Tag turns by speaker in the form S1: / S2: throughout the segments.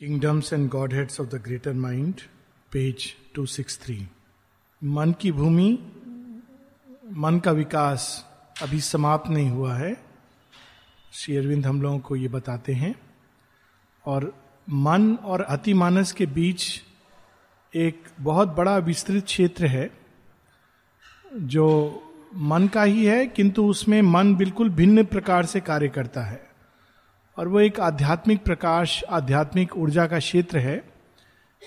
S1: Kingdoms and godheads of the greater mind page 263 मन की भूमि, मन का विकास अभी समाप्त नहीं हुआ है। श्री अरविंद हम लोगों को ये बताते हैं। और मन और अतिमानस के बीच एक बहुत बड़ा विस्तृत क्षेत्र है, जो मन का ही है, किंतु उसमें मन बिल्कुल भिन्न प्रकार से कार्य करता है। और वो एक आध्यात्मिक प्रकाश, आध्यात्मिक ऊर्जा का क्षेत्र है,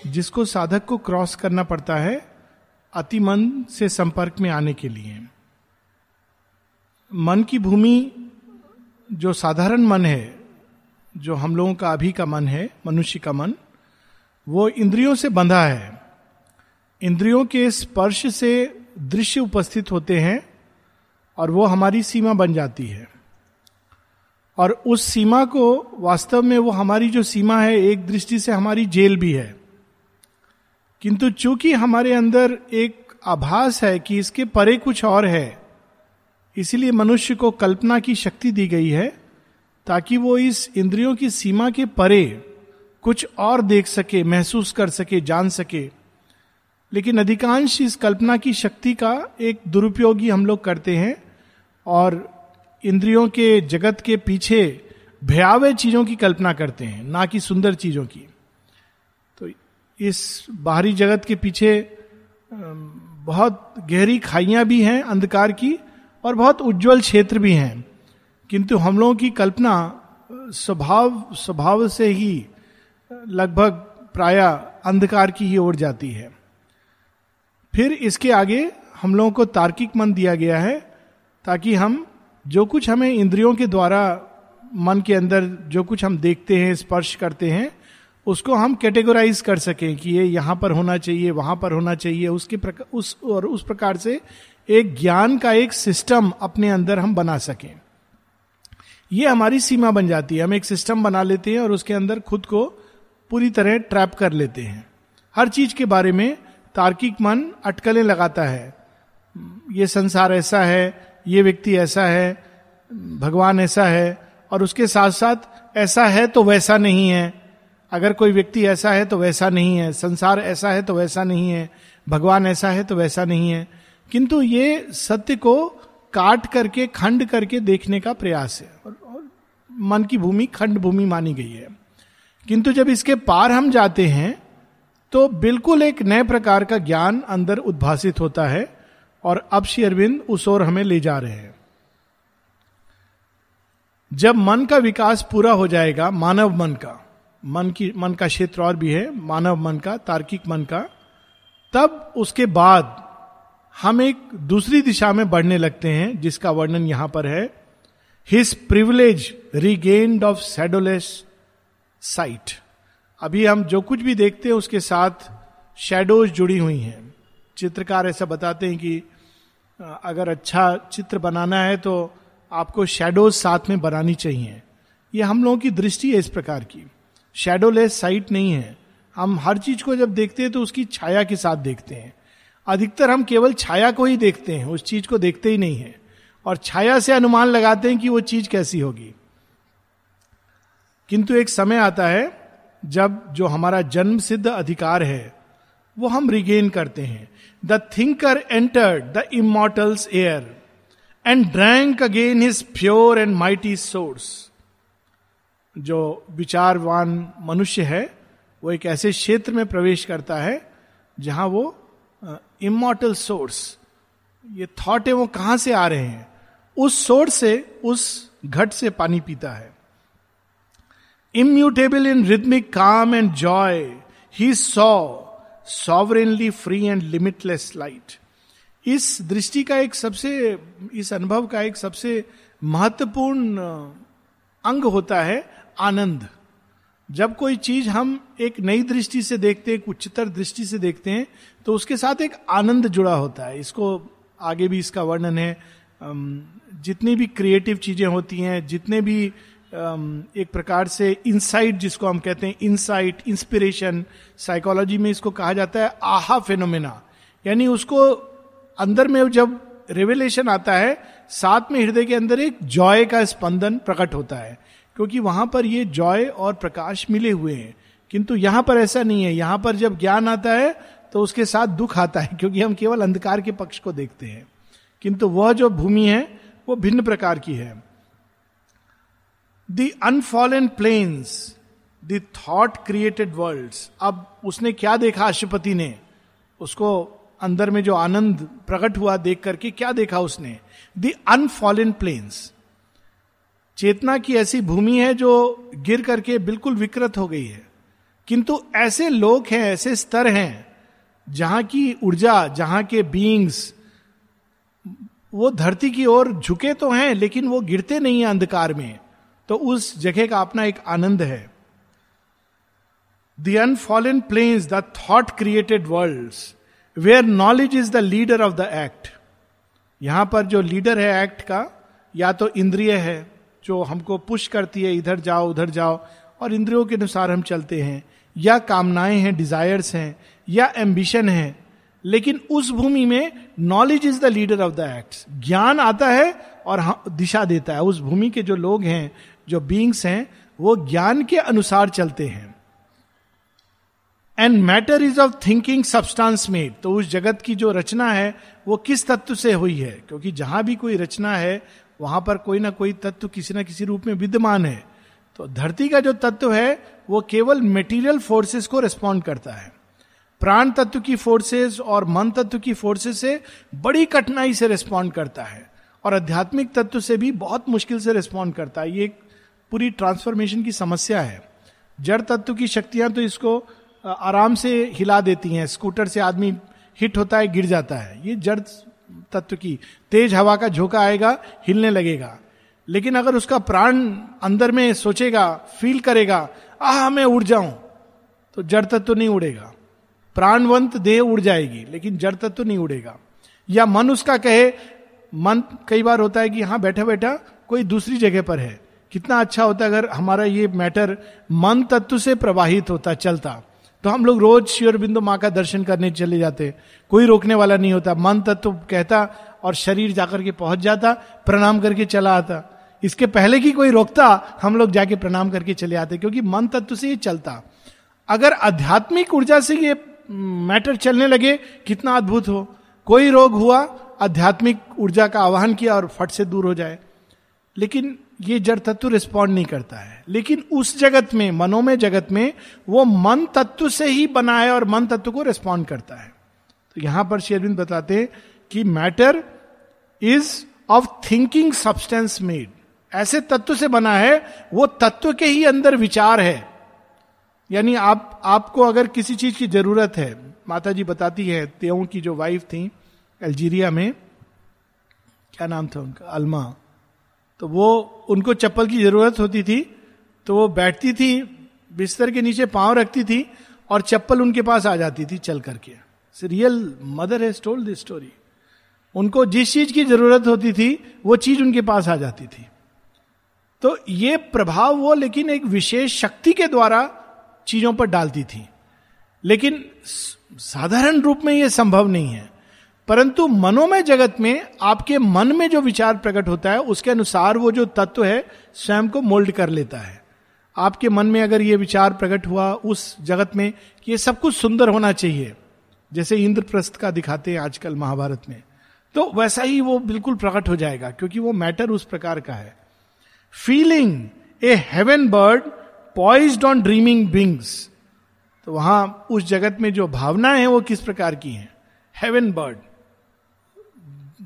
S1: जिसको साधक को क्रॉस करना पड़ता है अति मन से संपर्क में आने के लिए। मन की भूमि जो साधारण मन है, जो हम लोगों का अभी का मन है, मनुष्य का मन, वो इंद्रियों से बंधा है। इंद्रियों के स्पर्श से दृश्य उपस्थित होते हैं और वो हमारी सीमा बन जाती है। और उस सीमा को वास्तव में वो हमारी जो सीमा है, एक दृष्टि से हमारी जेल भी है। किंतु चूँकि हमारे अंदर एक आभास है कि इसके परे कुछ और है, इसलिए मनुष्य को कल्पना की शक्ति दी गई है ताकि वो इस इंद्रियों की सीमा के परे कुछ और देख सके, महसूस कर सके, जान सके। लेकिन अधिकांश इस कल्पना की शक्ति का एक दुरुपयोग ही हम लोग करते हैं और इंद्रियों के जगत के पीछे भयावह चीज़ों की कल्पना करते हैं, ना कि सुंदर चीज़ों की। तो इस बाहरी जगत के पीछे बहुत गहरी खाइयाँ भी हैं अंधकार की और बहुत उज्जवल क्षेत्र भी हैं। किंतु हम लोगों की कल्पना, स्वभाव स्वभाव से ही लगभग प्राय अंधकार की ही ओर जाती है। फिर इसके आगे हम लोगों को तार्किक मन दिया गया है, ताकि हम जो कुछ हमें इंद्रियों के द्वारा मन के अंदर जो कुछ हम देखते हैं, स्पर्श करते हैं, उसको हम कैटेगराइज कर सकें कि ये यहाँ पर होना चाहिए, वहाँ पर होना चाहिए। उसके प्रकार उस, और उस प्रकार से एक ज्ञान का एक सिस्टम अपने अंदर हम बना सकें। ये हमारी सीमा बन जाती है। हम एक सिस्टम बना लेते हैं और उसके अंदर खुद को पूरी तरह ट्रैप कर लेते हैं। हर चीज़ के बारे में तार्किक मन अटकलें लगाता है। ये संसार ऐसा है ये व्यक्ति ऐसा है भगवान ऐसा है और उसके साथ साथ ऐसा है तो वैसा नहीं है। अगर कोई व्यक्ति ऐसा है तो वैसा नहीं है संसार ऐसा है तो वैसा नहीं है भगवान ऐसा है तो वैसा नहीं है। किंतु ये सत्य को काट करके खंड करके देखने का प्रयास है और, और मन की भूमि खंड भूमि मानी गई है। किंतु जब इसके पार हम जाते हैं तो बिल्कुल एक नए प्रकार का ज्ञान अंदर उद्भासित होता है और अब श्री अरविंद उस ओर हमें ले जा रहे हैं। जब मन का विकास पूरा हो जाएगा, मानव मन का, मन की, मन का क्षेत्र और भी है, मानव मन का, तार्किक मन का, तब उसके बाद हम एक दूसरी दिशा में बढ़ने लगते हैं, जिसका वर्णन यहाँ पर है। His privilege regained of shadowless sight अभी हम जो कुछ भी देखते हैं, उसके साथ शेडोज जुड़ी हुई हैं। चित्रकार ऐसा बताते हैं कि अगर अच्छा चित्र बनाना है तो आपको शेडोज साथ में बनानी चाहिए। ये हम लोगों की दृष्टि है इस प्रकार की। शेडोलेस साइट नहीं है। हम हर चीज़ को जब देखते हैं तो उसकी छाया के साथ देखते हैं। अधिकतर हम केवल छाया को ही देखते हैं, उस चीज़ को देखते ही नहीं है। और छाया से अनुमान लगाते हैं कि वो चीज़ कैसी होगी। किंतु एक समय आता है जब जो हमारा जन्म सिद्ध अधिकार है, वो हम रिगेन करते हैं। The thinker entered the immortals' air and drank again his pure and mighty source जो विचारवान मनुष्य है, वो एक ऐसे क्षेत्र में प्रवेश करता है, जहाँ वो इमोटल सोर्स ये थॉट है वो कहाँ से आ रहे हैं? उस सोर्स से, उस घट से पानी पीता है। Immutable in rhythmic calm and joy he saw sovereignly free and limitless light इस दृष्टि का एक सबसे, इस अनुभव का एक सबसे महत्वपूर्ण अंग होता है आनंद। जब कोई चीज़ हम एक नई दृष्टि से देखते हैं उच्चतर दृष्टि से देखते हैं तो उसके साथ एक आनंद जुड़ा होता है। इसको आगे भी इसका वर्णन है। जितनी भी क्रिएटिव चीज़ें होती हैं, जितने भी एक प्रकार से इंसाइट जिसको हम कहते हैं इंसाइट इंस्पिरेशन साइकोलॉजी में इसको कहा जाता है आहा फेनोमेना यानी उसको अंदर में जब रेवलेशन आता है, साथ में हृदय के अंदर एक जॉय का स्पंदन प्रकट होता है। क्योंकि वहाँ पर ये जॉय और प्रकाश मिले हुए हैं। किंतु यहाँ पर ऐसा नहीं है। यहाँ पर जब ज्ञान आता है तो उसके साथ दुख आता है, क्योंकि हम केवल अंधकार के पक्ष को देखते हैं। किंतु वह जो भूमि है, वो भिन्न प्रकार की है। The unfallen planes the thought created world अब उसने क्या देखा अशुपति ने? उसको अंदर में जो आनंद प्रकट हुआ देख करके क्या देखा उसने? द अनफॉलन प्लेन्स चेतना की ऐसी भूमि है जो गिर करके बिल्कुल विकृत हो गई है। किंतु ऐसे लोग हैं, ऐसे स्तर हैं, जहाँ की ऊर्जा, जहाँ के बींग्स वो धरती की ओर झुके तो हैं, लेकिन वो गिरते नहीं है अंधकार में। तो उस जगह का अपना एक आनंद है। The unfallen planes the thought created world where knowledge is the leader of the act यहाँ पर जो लीडर है एक्ट का, या तो इंद्रिय है, जो हमको पुश करती है, इधर जाओ, उधर जाओ, और इंद्रियों के अनुसार हम चलते हैं, या कामनाएँ हैं डिजायर्स हैं, या एम्बिशन है, लेकिन उस भूमि में knowledge is the leader of the act ज्ञान आता है और दिशा देता है। उस भूमि के जो लोग हैं जो बींग्स हैं, वो ज्ञान के अनुसार चलते हैं। And matter is of thinking substance made तो उस जगत की जो रचना है, वो किस तत्व से हुई है? क्योंकि जहाँ भी कोई रचना है, वहाँ पर कोई ना कोई तत्व किसी ना किसी रूप में विद्यमान है। तो धरती का जो तत्व है, वो केवल मेटीरियल फोर्सेस को रिस्पॉन्ड करता है। प्राण तत्व की फोर्सेस और मन तत्व की फोर्सेस से बड़ी कठिनाई से रिस्पॉन्ड करता है। और आध्यात्मिक तत्व से भी बहुत मुश्किल से रिस्पॉन्ड करता है। ये एक पूरी ट्रांसफॉर्मेशन की समस्या है। जड़ तत्व की शक्तियाँ तो इसको आराम से हिला देती हैं, स्कूटर से आदमी हिट होता है, गिर जाता है। ये जड़ तत्व की, तेज हवा का झोंका आएगा, हिलने लगेगा। लेकिन अगर उसका प्राण अंदर में सोचेगा फील करेगा, आह, मैं उड़ जाऊँ तो जड़ तत्व नहीं उड़ेगा। प्राणवंत देह उड़ जाएगी, लेकिन जड़ तत्व नहीं उड़ेगा। या मन उसका कहे, मन कई बार होता है कि हाँ बैठा बैठा कोई दूसरी जगह पर है। कितना अच्छा होता अगर हमारा ये मैटर मन तत्व से प्रवाहित होता, चलता। तो हम लोग रोज श्योर बिंदु माँ का दर्शन करने चले जाते। कोई रोकने वाला नहीं होता। मन तत्व कहता और शरीर जाकर के पहुँच जाता, प्रणाम करके चला आता। इसके पहले की कोई रोकता, हम लोग जाके प्रणाम करके चले आते, क्योंकि मन तत्व से ये चलता। अगर आध्यात्मिक ऊर्जा से ये मैटर चलने लगे, कितना अद्भुत हो। कोई रोग हुआ, आध्यात्मिक ऊर्जा का आवाहन किया और फट से दूर हो जाए। लेकिन ये जड़ तत्व रिस्पॉन्ड नहीं करता है। लेकिन उस जगत में, मनोमय जगत में, वो मन तत्व से ही बना है और मन तत्व को रिस्पॉन्ड करता है। तो यहाँ पर शेरविंद बताते हैं कि matter is of thinking substance made ऐसे तत्व से बना है, वो तत्व के ही अंदर विचार है। यानी आप, आपको अगर किसी चीज़ की ज़रूरत है माता जी बताती है तेऊ की जो वाइफ थी, अल्जीरिया में, क्या नाम था उनका? अलमा। तो वो, उनको चप्पल की ज़रूरत होती थी तो वो बैठती थी, बिस्तर के नीचे पाँव रखती थी, और चप्पल उनके पास आ जाती थी चल करके। Real mother has told this story उनको जिस चीज़ की ज़रूरत होती थी, वो चीज़ उनके पास आ जाती थी। तो ये प्रभाव वो लेकिन एक विशेष शक्ति के द्वारा चीज़ों पर डालती थी। लेकिन साधारण रूप में यह संभव नहीं है। परंतु मनोमय जगत में आपके मन में जो विचार प्रकट होता है, उसके अनुसार वो जो तत्व है, स्वयं को मोल्ड कर लेता है। आपके मन में अगर ये विचार प्रकट हुआ उस जगत में कि ये सब कुछ सुंदर होना चाहिए, जैसे इंद्रप्रस्थ का दिखाते हैं आजकल महाभारत में तो वैसा ही वो बिल्कुल प्रकट हो जाएगा, क्योंकि वो मैटर उस प्रकार का है। Feeling a heaven bird poised on dreaming wings. तो वहाँ उस जगत में जो भावना है वो किस प्रकार की है? Heaven bird.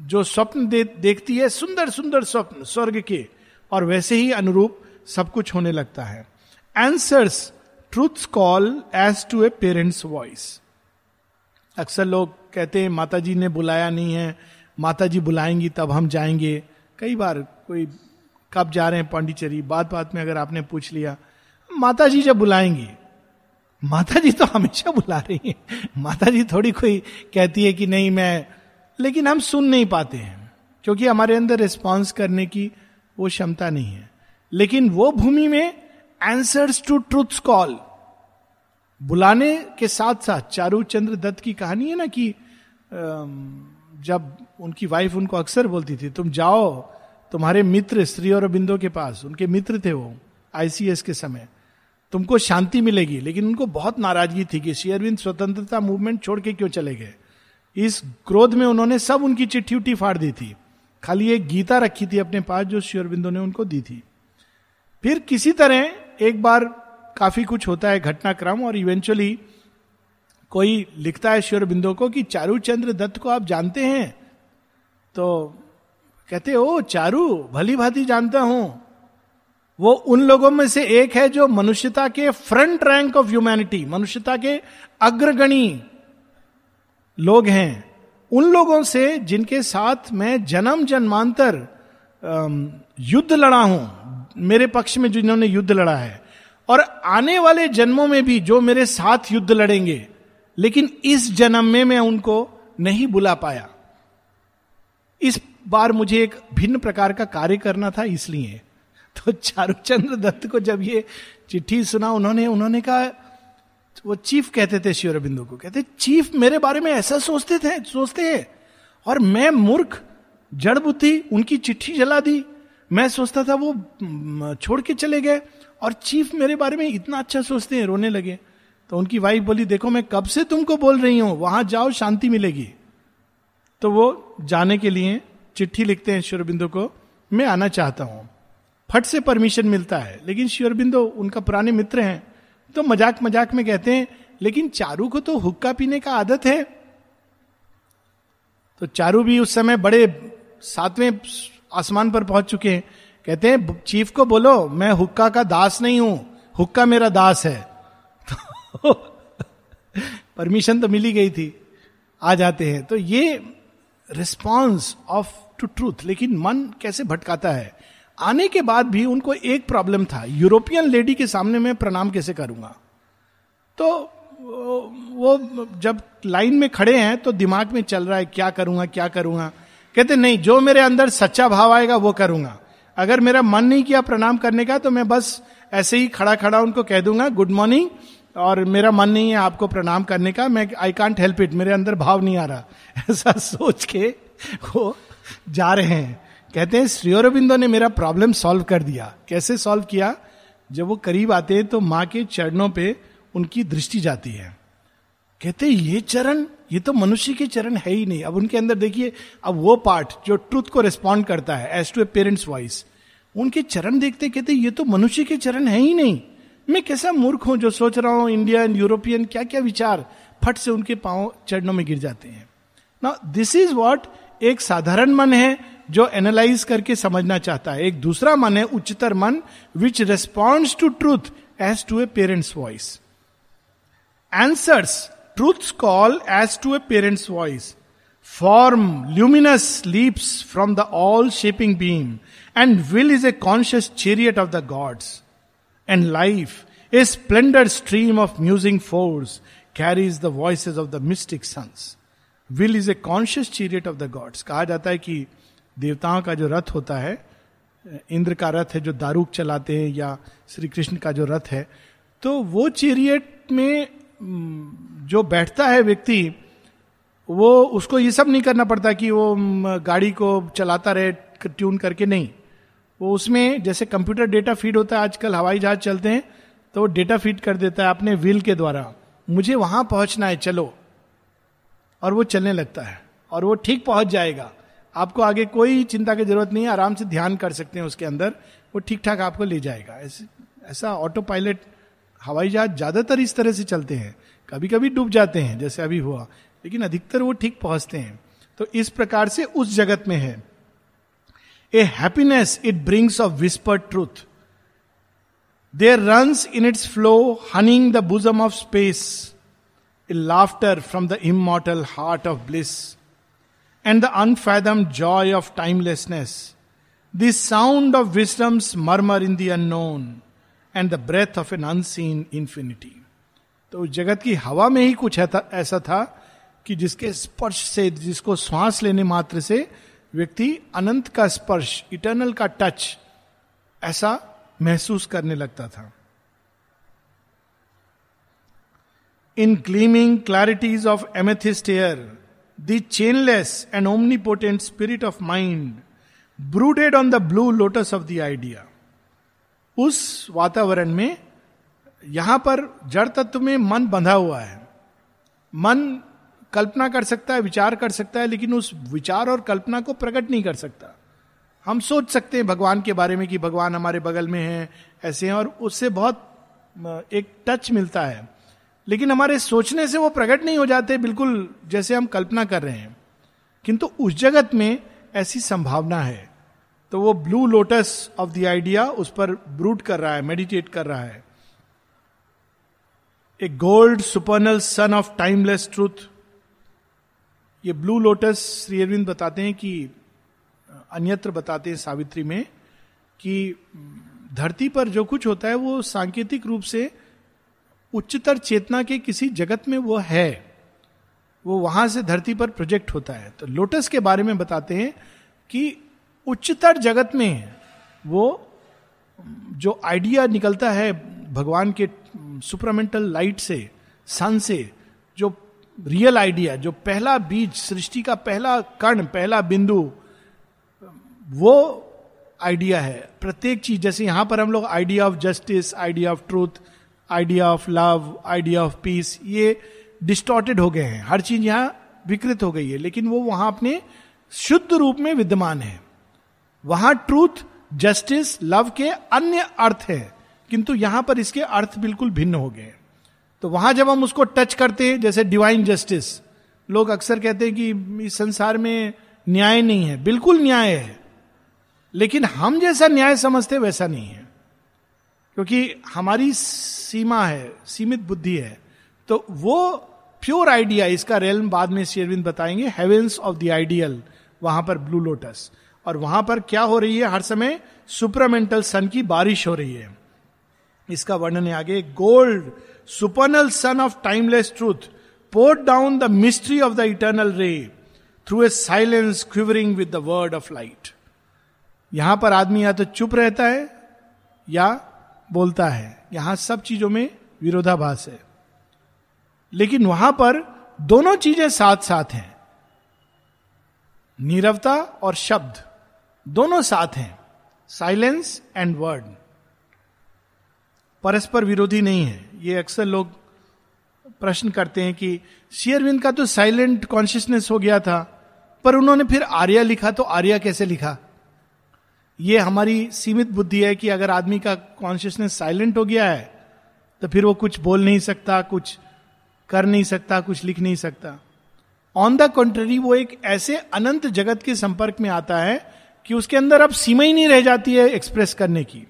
S1: जो स्वप्न दे, देखती है सुंदर सुंदर स्वप्न स्वर्ग के। और वैसे ही अनुरूप सब कुछ होने लगता है। Answers truth call as to a parent's voice अक्सर लोग कहते हैं माता जी ने बुलाया नहीं है माता जी बुलाएँगी तब हम जाएँगे। कई बार कोई कब जा रहे हैं पांडिचेरी बात बात में अगर आपने पूछ लिया माता जी जब बुलाएँगी माता जी तो हमेशा बुला रही है। माता जी थोड़ी कोई कहती है कि नहीं मैं लेकिन हम सुन नहीं पाते हैं, क्योंकि हमारे अंदर रिस्पॉन्स करने की वो क्षमता नहीं है। लेकिन वो भूमि में एंसर्स टू ट्रूथ कॉल बुलाने के साथ साथ चारू चंद्र दत्त की कहानी है ना कि जब उनकी वाइफ उनको अक्सर बोलती थी, तुम जाओ, तुम्हारे मित्र श्री और बिंदो के पास, उनके मित्र थे वो आईसीएस के समय, तुमको शांति मिलेगी। लेकिन उनको बहुत नाराज़गी थी कि शेयरविंद स्वतंत्रता मूवमेंट छोड़ के क्यों चले गए? इस क्रोध में उन्होंने सब उनकी चिट्ठी उट्ठी फाड़ दी थी। खाली एक गीता रखी थी अपने पास, जो शेयरबिंदो ने उनको दी थी। फिर किसी तरह एक बार काफ़ी कुछ होता है घटनाक्रम, और इवेंचुअली कोई लिखता है श्योर बिंदु को कि चारू चंद्र दत्त को आप जानते हैं? तो कहते, ओ चारू, भली भांति जानता हूँ। वो उन लोगों में से एक है जो मनुष्यता के फ्रंट रैंक ऑफ़ ह्यूमैनिटी मनुष्यता के अग्रगणी लोग हैं, उन लोगों से जिनके साथ मैं जन्म जन्मांतर युद्ध लड़ा हूँ, मेरे पक्ष में जिन्होंने युद्ध लड़ा है। और आने वाले जन्मों में भी जो मेरे साथ युद्ध लड़ेंगे, लेकिन इस जन्म में मैं उनको नहीं बुला पाया। इस बार मुझे एक भिन्न प्रकार का कार्य करना था, इसलिए। तो चारूचंद्र दत्त को जब ये चिट्ठी सुना, उन्होंने उन्होंने कहा वो चीफ कहते थे शिवर बिंदु को, कहते, चीफ मेरे बारे में ऐसा सोचते थे, सोचते हैं। और मैं मूर्ख, जड़ बुद्धि, उनकी चिट्ठी जला दी। मैं सोचता था वो छोड़ के चले गए। और चीफ मेरे बारे में इतना अच्छा सोचते हैं, रोने लगे। तो उनकी वाइफ बोली, देखो, मैं कब से तुमको बोल रही हूँ? वहाँ जाओ, शांति मिलेगी। तो वो जाने के लिए चिट्ठी लिखते हैं शिवरबिंदु को, मैं आना चाहता हूँ। फट से परमिशन मिलता है। लेकिन शिवरबिंदु उनका पुराने मित्र हैं। तो मज़ाक मज़ाक में कहते हैं, लेकिन चारू को तो हुक्का पीने का आदत है। तो चारू भी उस समय बड़े सातवें आसमान पर पहुँच चुके हैं। कहते हैं, चीफ को बोलो, मैं हुक्का का दास नहीं हूँ, हुक्का मेरा दास है। तो परमिशन तो मिली गई थी, आ जाते हैं। तो ये रिस्पॉन्स ऑफ़ टू ट्रूथ लेकिन मन कैसे भटकाता है? आने के बाद भी उनको एक प्रॉब्लम था। यूरोपियन लेडी के सामने मैं प्रणाम कैसे करूँगा? तो वो जब लाइन में खड़े हैं तो दिमाग में चल रहा है, क्या करूँगा क्या करूँगा? कहते, नहीं, जो मेरे अंदर सच्चा भाव आएगा, वो करूँगा। अगर मेरा मन नहीं किया प्रणाम करने का तो मैं बस ऐसे ही खड़ा खड़ा उनको कह दूँगा गुड मॉर्निंग और मेरा मन नहीं है आपको प्रणाम करने का, मैं आई कांट हेल्प इट मेरे अंदर भाव नहीं आ रहा। ऐसा सोच के वो जा रहे हैं। कहते हैं, श्री श्रीअरबिंदो ने मेरा प्रॉब्लम सॉल्व कर दिया। कैसे सॉल्व किया? जब वो करीब आते हैं तो माँ के चरणों पे उनकी दृष्टि जाती है। कहते ये चरण, ये तो मनुष्य के चरण है ही नहीं। अब उनके अंदर देखिए, अब वो पार्ट जो ट्रुथ को रिस्पॉन्ड करता है as to a parent's voice उनके चरण देखते कहते ये तो मनुष्य के चरण है ही नहीं। मैं कैसा मूर्ख हूँ जो सोच रहा हूँ इंडियन यूरोपियन क्या क्या विचार फट से उनके पाँव चरणों में गिर जाते हैं? ना दिस इज़ वॉट एक साधारण मन है जो एनालाइज करके समझना चाहता है। एक दूसरा मन है उच्चतर मन which respond to truth as to a parent's voice answers truth call as to a parent's voice form luminous leaps from the all shaping beam and will is a conscious chariot of the gods and life a splendour stream of musing force carries the voice of the mystic suns will is a conscious chariot of the gods कहा जाता है कि देवताओं का जो रथ होता है, इंद्र का रथ है जो दारूक चलाते हैं या श्री कृष्ण का जो रथ है तो वो चेरियट में जो बैठता है व्यक्ति, वो उसको ये सब नहीं करना पड़ता कि वो गाड़ी को चलाता रहे ट्यून करके नहीं। वो उसमें, जैसे कंप्यूटर डेटा फ़ीड होता है, आजकल हवाई जहाज़ चलते हैं तो वो डेटा फ़ीड कर देता है अपने व्हील के द्वारा। मुझे वहाँ पहुँचना है, चलो। और वो चलने लगता है, और वो ठीक पहुँच जाएगा। आपको आगे कोई चिंता की ज़रूरत नहीं है, आराम से ध्यान कर सकते हैं उसके अंदर, वो ठीक ठाक आपको ले जाएगा। ऐसा ऑटो पायलट हवाई जहाज़ ज़्यादातर इस तरह से चलते हैं कभी कभी डूब जाते हैं, जैसे अभी हुआ, लेकिन अधिकतर वो ठीक पहुँचते हैं। तो इस प्रकार से उस जगत में है। A happiness it brings of whisper truth there runs in its flow honing the bosom of space a laughter from the immortal heart of bliss and the unfathomed joy of timelessness this sound of wisdom's murmur in the unknown and the breath of an unseen infinity तो जगत की हवा में ही कुछ ऐसा था कि जिसके स्पर्श से, जिसको श्वास लेने मात्र से व्यक्ति अनंत का स्पर्श इटर्नल का टच ऐसा महसूस करने लगता था। In gleaming clarities of amethyst air the chainless and omnipotent spirit of mind brooded on the blue lotus of the idea उस वातावरण में यहाँ पर जड़ तत्व में मन बंधा हुआ है। मन कल्पना कर सकता है, विचार कर सकता है, लेकिन उस विचार और कल्पना को प्रकट नहीं कर सकता। हम सोच सकते हैं भगवान के बारे में कि भगवान हमारे बगल में हैं, ऐसे हैं, और उससे बहुत एक टच मिलता है। लेकिन हमारे सोचने से वो प्रकट नहीं हो जाते बिल्कुल जैसे हम कल्पना कर रहे हैं। किंतु उस जगत में ऐसी संभावना है। तो वो blue lotus of the idea उस पर ब्रूट कर रहा है, मेडिटेट कर रहा है। A gold supernal sun of timeless truth. ये ब्लू लोटस श्री अरविंद बताते हैं कि, अन्यत्र बताते हैं सावित्री में कि, धरती पर जो कुछ होता है वो सांकेतिक रूप से उच्चतर चेतना के किसी जगत में वो है, वो वहाँ से धरती पर प्रोजेक्ट होता है। तो लोटस के बारे में बताते हैं कि उच्चतर जगत में वो जो आइडिया निकलता है भगवान के सुपरमेंटल लाइट से सन से, जो रियल आइडिया जो पहला बीज, सृष्टि का पहला कर्ण पहला बिंदु, वो आइडिया है। प्रत्येक चीज़, जैसे यहाँ पर हम लोग idea of justice idea of truth idea of love idea of peace ये डिस्टॉर्टेड हो गए हैं। हर चीज़ यहाँ विकृत हो गई है, लेकिन वो वहाँ अपने शुद्ध रूप में विद्यमान है। वहाँ ट्रूथ जस्टिस लव के अन्य अर्थ है, किंतु यहाँ पर इसके अर्थ बिल्कुल भिन्न हो गए तो वहाँ जब हम उसको टच करते हैं, जैसे डिवाइन जस्टिस लोग अक्सर कहते हैं कि इस संसार में न्याय नहीं है। बिल्कुल न्याय है, लेकिन हम जैसा न्याय समझते वैसा नहीं है। क्योंकि हमारी सीमा है, सीमित बुद्धि है तो वो प्योर आइडिया इसका रेल बाद में शेरविंद बताएँगे हेवेंस ऑफ़ द आइडियल वहाँ पर ब्लू लोटस और वहाँ पर क्या हो रही है, हर समय सुपरमेंटल सन की बारिश हो रही है। इसका वर्णन है आगे gold supernal sun of timeless truth poured down the mystery of the eternal ray through a silence quivering with the word of light यहाँ पर आदमी या तो चुप रहता है, या बोलता है, यहाँ सब चीज़ों में विरोधाभास है। लेकिन वहाँ पर दोनों चीज़ें साथ साथ हैं। नीरवता और शब्द, दोनों साथ हैं। Silence and word. परस्पर विरोधी नहीं है। ये अक्सर लोग प्रश्न करते हैं कि शेयरविंद का तो साइलेंट कॉन्शियसनेस हो गया था, पर उन्होंने फिर आर्या लिखा तो आर्या कैसे लिखा? ये हमारी सीमित बुद्धि है कि अगर आदमी का कॉन्शियसनेस साइलेंट हो गया है तो फिर वो कुछ बोल नहीं सकता, कुछ कर नहीं सकता, कुछ लिख नहीं सकता। ऑन द कंट्री वो एक ऐसे अनंत जगत के संपर्क में आता है कि उसके अंदर अब सीमा ही नहीं रह जाती है एक्सप्रेस करने की।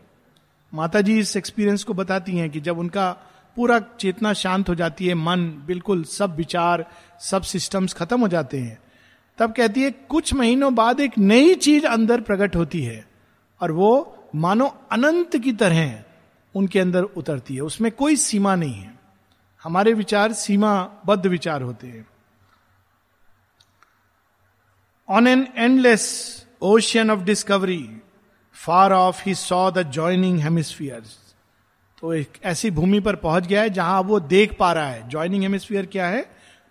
S1: माता जी इस एक्सपीरियंस को बताती हैं कि जब उनका पूरा चेतना शांत हो जाती है, मन बिल्कुल सब विचार, सब सिस्टम्स खत्म हो जाते हैं, तब कहती है, कुछ महीनों बाद एक नई चीज़ अंदर प्रकट होती है। और वो मानो अनंत की तरह उनके अंदर उतरती है। उसमें कोई सीमा नहीं है। हमारे विचार सीमाबद्ध विचार होते हैं। On an endless ocean of discovery far off he saw the joining hemisphere तो एक ऐसी भूमि पर पहुँच गया है जहाँ वो देख पा रहा है। ज्वाइनिंग हेमिस्फियर क्या है?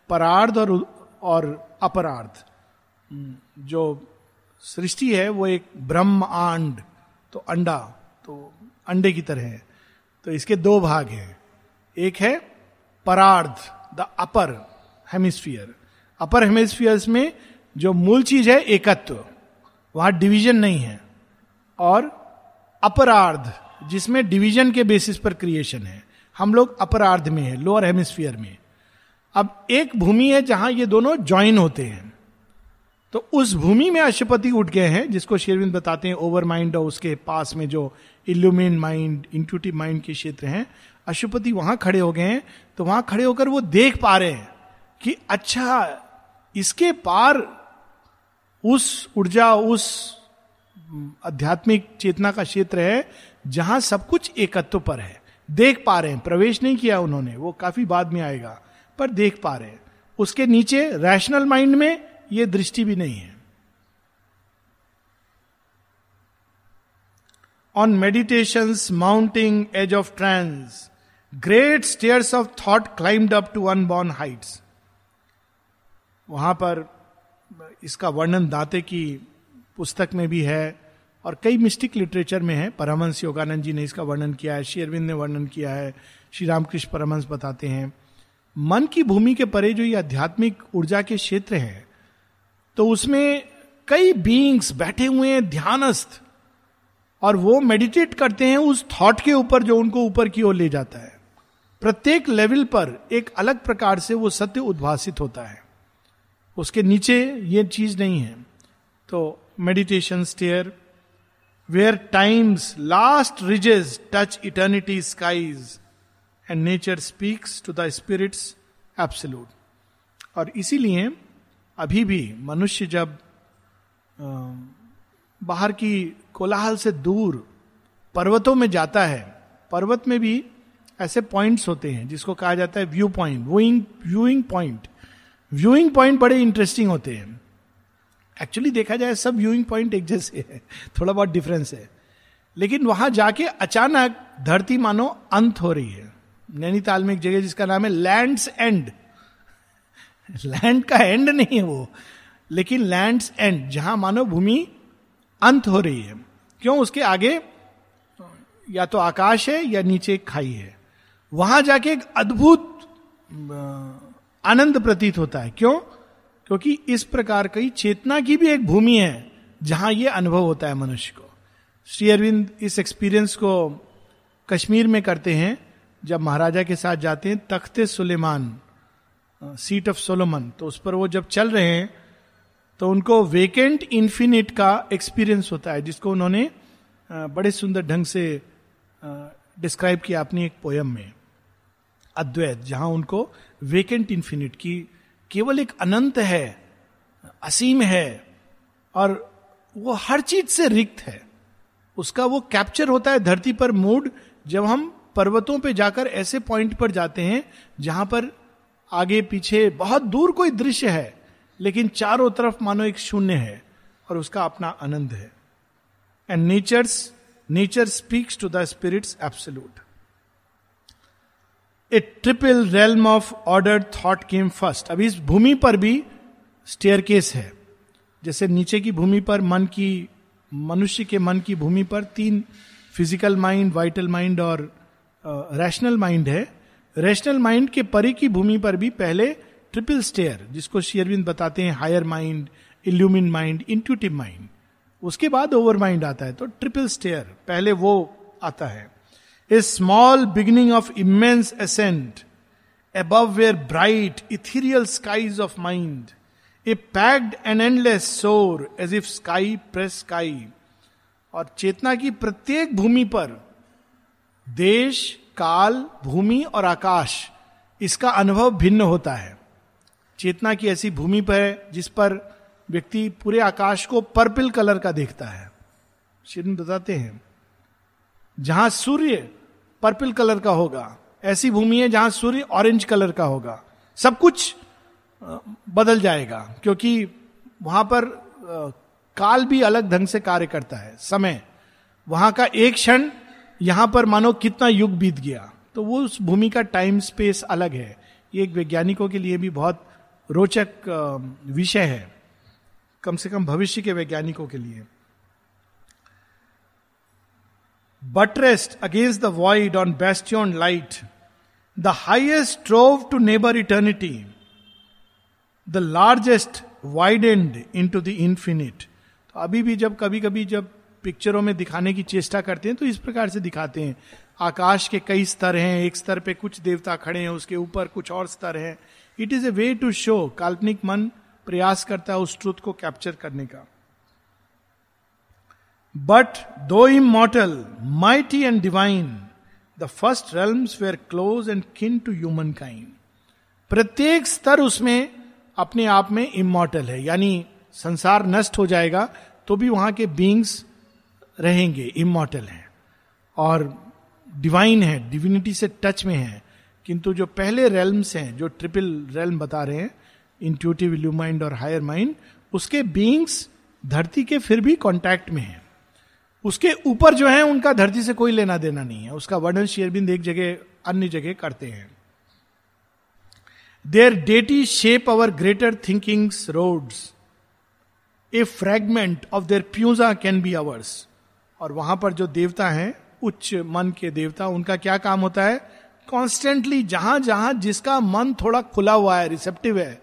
S1: परार्ध और और अपरार्ध जो सृष्टि है, वो एक ब्रह्म आंड तो अंडा तो अंडे की तरह है। तो इसके दो भाग हैं। एक है परार्ध, the upper hemisphere. Upper hemisphere में जो मूल चीज़ है, एकत्व। वहाँ डिवीज़न नहीं है। और अपरार्ध, जिसमें डिवीज़न के बेसिस पर क्रिएशन है। हम लोग अपरार्ध में है लोअर हेमिस्फियर में। अब एक भूमि है जहाँ ये दोनों ज्वाइन होते हैं। तो उस भूमि में अशुपति उठ गए हैं, जिसको शेरविंद बताते हैं ओवर माइंड और उसके पास में जो इल्यूमिन माइंड इंट्यूटिव माइंड के क्षेत्र हैं, अशुपति वहाँ खड़े हो गए हैं तो वहाँ खड़े होकर वो देख पा रहे हैं कि अच्छा इसके पार उस ऊर्जा, उस आध्यात्मिक चेतना का क्षेत्र है, जहाँ सब कुछ एकत्व पर है। देख पा रहे हैं, प्रवेश नहीं किया उन्होंने, वो काफ़ी बाद में आएगा, पर देख पा रहे हैं। उसके नीचे रैशनल माइंड में ये दृष्टि भी नहीं है। On meditation mounting as of trance great stairs of thought climbed up to unborn heights वहाँ पर इसका वर्णन दाते की पुस्तक में भी है और कई मिस्टिक लिटरेचर में है। परमहंस योगानंद जी ने इसका वर्णन किया है, श्री अरविंद ने वर्णन किया है, श्री रामकृष्ण परमंश बताते हैं। मन की भूमि के परे जो ये आध्यात्मिक ऊर्जा के क्षेत्र है तो उसमें कई बीइंग्स बैठे हुए हैं, ध्यानस्थ, और वो मेडिटेट करते हैं उस थॉट के ऊपर जो उनको ऊपर की ओर ले जाता है। प्रत्येक लेवल पर एक अलग प्रकार से वो सत्य उद्भासित होता है। उसके नीचे ये चीज़ नहीं है। तो meditation stair where time's last ridges touch eternity skies and nature speaks to the spirit's absolute और इसीलिए अभी भी मनुष्य जब बाहर की कोलाहल से दूर पर्वतों में जाता है, पर्वत में भी ऐसे पॉइंट्स होते हैं जिसको कहा जाता है view point viewing viewing point viewing point बड़े इंटरेस्टिंग होते हैं। एक्चुअली देखा जाए सब व्यूइंग पॉइंट एक जैसे है, थोड़ा बहुत डिफरेंस है। लेकिन वहाँ जाके अचानक धरती मानो अंत हो रही है। नैनीताल में एक जगह जिसका नाम है लैंड्स एंड लैंड का एंड नहीं है वो। लेकिन लैंड एंड जहाँ मानो भूमि अंत हो रही है। क्यों? उसके आगे या तो आकाश है या नीचे खाई है। वहाँ जाके एक अद्भुत आनंद प्रतीत होता है। क्यों? क्योंकि इस प्रकार की चेतना की भी एक भूमि है, जहाँ यह अनुभव होता है मनुष्य को। श्री अरविंद इस एक्सपीरियंस को कश्मीर में करते हैं, जब महाराजा के साथ जाते हैं, तख्ते सुलेमान। सीट ऑफ़ सोलोमन तो उस पर वो जब चल रहे हैं तो उनको वेकेंट इन्फिनिट का एक्सपीरियंस होता है, जिसको उन्होंने बड़े सुंदर ढंग से डिस्क्राइब किया अपनी एक पोयम में। अद्वैत, जहाँ उनको वेकेंट इन्फिनिट की केवल एक अनंत है, असीम है, और वो हर चीज़ से रिक्त है। उसका वो कैप्चर होता है धरती पर मूड जब हम पर्वतों पे जाकर ऐसे पॉइंट पर जाते हैं, जहाँ पर आगे पीछे बहुत दूर कोई दृश्य है लेकिन चारों तरफ़ मानो एक शून्य है और उसका अपना आनंद है। And nature's nature speaks to the spirit's absolute a triple realm of order thought came first अभी इस भूमि पर भी स्टेयर केस है। जैसे नीचे की भूमि पर मन की मनुष्य के मन की भूमि पर तीन फ़िज़िकल माइंड वाइटल माइंड और रैशनल uh, माइंड है। रैशनल माइंड के परे की भूमि पर भी पहले ट्रिपल स्टेयर जिसको शेयरविंद बताते हैं higher mind illumined mind intuitive mind उसके बाद ओवर माइंड आता है तो ट्रिपल स्टेयर पहले वो आता है। A small beginning of immense ascent above where bright ethereal skies of mind a packed and endless soar as if sky pressed sky और चेतना की प्रत्येक भूमि पर देश काल, भूमि और आकाश, इसका अनुभव भिन्न होता है। चेतना की ऐसी भूमि पर है, जिस पर व्यक्ति पूरे आकाश को पर्पल कलर का देखता है। शिव बताते हैं, जहाँ सूर्य पर्पल कलर का होगा, ऐसी भूमि है जहाँ सूर्य ऑरेंज कलर का होगा। सब कुछ बदल जाएगा, क्योंकि वहाँ पर काल भी अलग ढंग से कार्य करता है। समय, वहाँ का एक क्षण यहाँ पर मानो कितना युग बीत गया। तो वो उस भूमि का टाइम स्पेस अलग है। ये एक वैज्ञानिकों के लिए भी बहुत रोचक विषय है। कम से कम भविष्य के वैज्ञानिकों के लिए। Buttressed against the void on bastion light the highest strove to neighbour eternity the largest wide and into the infinite तो अभी भी जब कभी कभी जब पिक्चरों में दिखाने की चेष्टा करते हैं तो इस प्रकार से दिखाते हैं। आकाश के कई स्तर हैं, एक स्तर पे कुछ देवता खड़े हैं, उसके ऊपर कुछ और स्तर हैं। It is a way to show काल्पनिक मन प्रयास करता है उस ट्रुथ को कैप्चर करने का। But though immortal mighty and divine the first realms were close and kin to human kind प्रत्येक स्तर उसमें अपने आप में इमोटल है, यानी संसार नष्ट हो जाएगा तो भी वहाँ के बींग्स रहेंगे इमोटल हैं। और डिवाइन है डिविनिटी से टच में है। किंतु जो पहले रेल्म्स हैं, जो ट्रिपल रेल्म बता रहे हैं इंट्यूटिव इल्यू माइंड और हायर माइंड उसके बींग्स धरती के फिर भी कांटेक्ट में हैं। उसके ऊपर जो है, उनका धरती से कोई लेना देना नहीं है। उसका वर्णन शेयरबिंद एक जगह, अन्य जगह करते हैं। Their deity shape our greater thinking's roads a fragment of their puissance can be ours और वहाँ पर जो देवता हैं, उच्च मन के देवता, उनका क्या काम होता है? कॉन्स्टेंटली जहाँ जहाँ जिसका मन थोड़ा खुला हुआ है रिसेप्टिव है,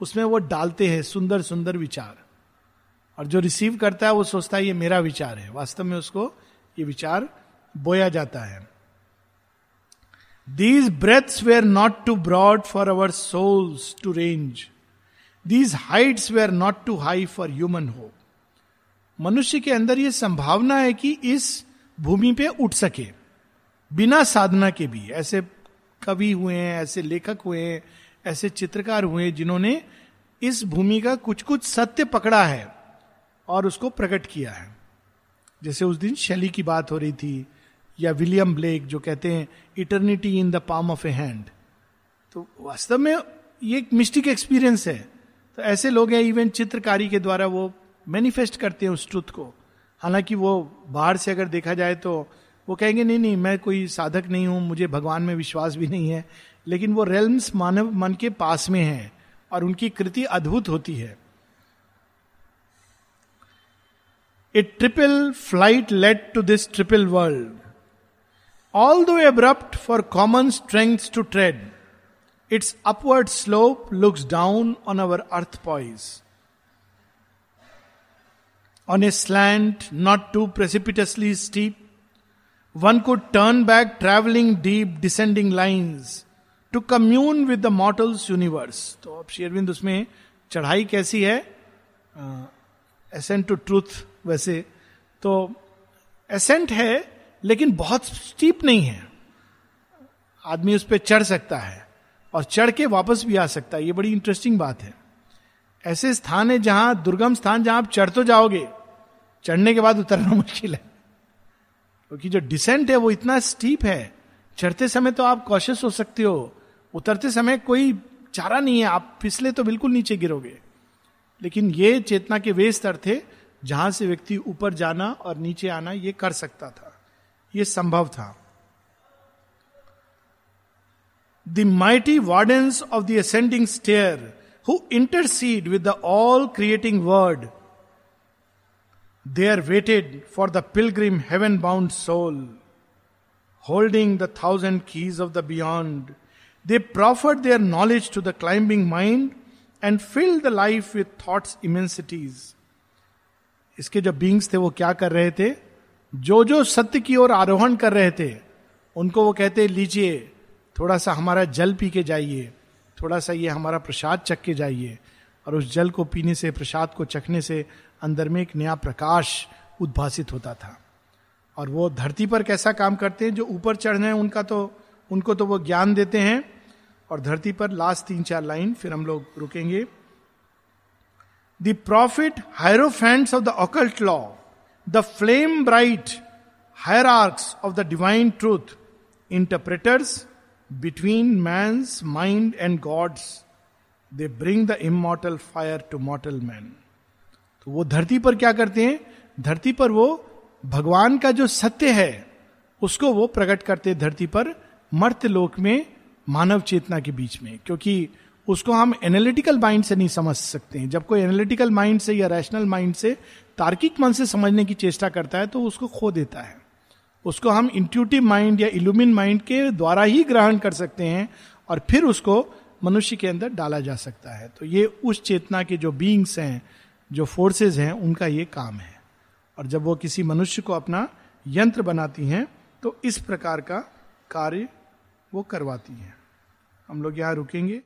S1: उसमें वो डालते हैं सुंदर सुंदर विचार। और जो रिसीव करता है, वो सोचता है, ये मेरा विचार है। वास्तव में उसको ये विचार बोया जाता है। These breaths were not too broad for our souls to range these heights were not too high for human hope मनुष्य के अंदर यह संभावना है कि इस भूमि पे उठ सके, बिना साधना के भी। ऐसे कवि हुए हैं, ऐसे लेखक हुए हैं, ऐसे चित्रकार हुए जिन्होंने इस भूमि का कुछ कुछ सत्य पकड़ा है और उसको प्रकट किया है। जैसे उस दिन शैली की बात हो रही थी, या विलियम ब्लेक, जो कहते हैं, eternity in the palm of a hand. तो वास्तव में ये एक मिस्टिक एक्सपीरियंस है। तो ऐसे लोग हैं, इवन चित्रकारी के द्वारा वो मैनिफेस्ट करते हैं उस ट्रुथ को। हालाँकि वो बाहर से अगर देखा जाए तो वो कहेंगे, नहीं नहीं, मैं कोई साधक नहीं हूँ, मुझे भगवान में विश्वास भी नहीं है। लेकिन वो रेल्स मानव, मन के पास में है और उनकी कृति अद्भुत होती है। A triple flight led to this triple world all though abrupt for common strength to tread its upward slope looks down on our earth poised on a slant not too precipitously steep. One could turn back traveling deep descending lines to commune with the mortals universe. तो अब शेरविंद उसमें चढ़ाई कैसी है accent to truth वैसे तो accent है लेकिन बहुत स्टीप नहीं है आदमी उस पर चढ़ सकता है और चढ़ के वापस भी आ सकता है ये बड़ी इंटरेस्टिंग बात है ऐसे स्थान है जहाँ, दुर्गम स्थान जहाँ आप चढ़ तो जाओगे। चढ़ने के बाद उतरना मुश्किल है। क्योंकि जो डिसेंट है, वो इतना स्टीप है। चढ़ते समय तो आप कॉशियस हो सकते हो। उतरते समय कोई चारा नहीं है। आप फिसले तो बिल्कुल नीचे गिरोगे। लेकिन ये चेतना के वे स्तर थे, जहाँ से व्यक्ति ऊपर जाना और नीचे आना ये कर सकता था। ये संभव था। The mighty wardens of the ascending stair who intercede with the all creating word. There waited for the pilgrim heaven bound soul, holding the thousand keys of the beyond. They proffered their knowledge to the climbing mind and filled the life with thoughts immensities. इसके जो beings थे वो क्या कर रहे थे जो जो सत्य की ओर आरोहण कर रहे थे उनको वो कहते लीजिए थोड़ा सा हमारा जल पी के जाइए थोड़ा सा ये हमारा प्रसाद चख के जाइए और उस जल को पीने से, प्रसाद को चखने से अंदर में एक नया प्रकाश उद्भासित होता था। और वो धरती पर कैसा काम करते हैं? जो ऊपर चढ़ने हैं, उनका तो उनको तो वो ज्ञान देते हैं। और धरती पर लास्ट तीन चार लाइन, फिर हम लोग रुकेंगे। The prophet hierophants of the occult law the flame bright hierarchs of the divine truth interpreters between man mind and gods they bring the immortal fire to mortal man तो वो धरती पर क्या करते हैं? धरती पर वो भगवान का जो सत्य है, उसको वो प्रकट करते धरती पर मर्त लोक में, मानव चेतना के बीच में। क्योंकि उसको हम एनालिटिकल माइंड से नहीं समझ सकते हैं। जब कोई एनालिटिकल माइंड से या रैशनल माइंड से तार्किक मन से समझने की चेष्टा करता है तो उसको खो देता है। उसको हम इंट्यूटिव माइंड या इल्यूमिन माइंड के द्वारा ही ग्रहण कर सकते हैं और फिर उसको मनुष्य के अंदर डाला जा सकता है। तो ये उस चेतना के जो बींग्स हैं, जो फोर्सेस हैं, उनका ये काम है। और जब वो किसी मनुष्य को अपना यंत्र बनाती हैं तो इस प्रकार का कार्य वो करवाती हैं। हम लोग यहाँ रुकेंगे।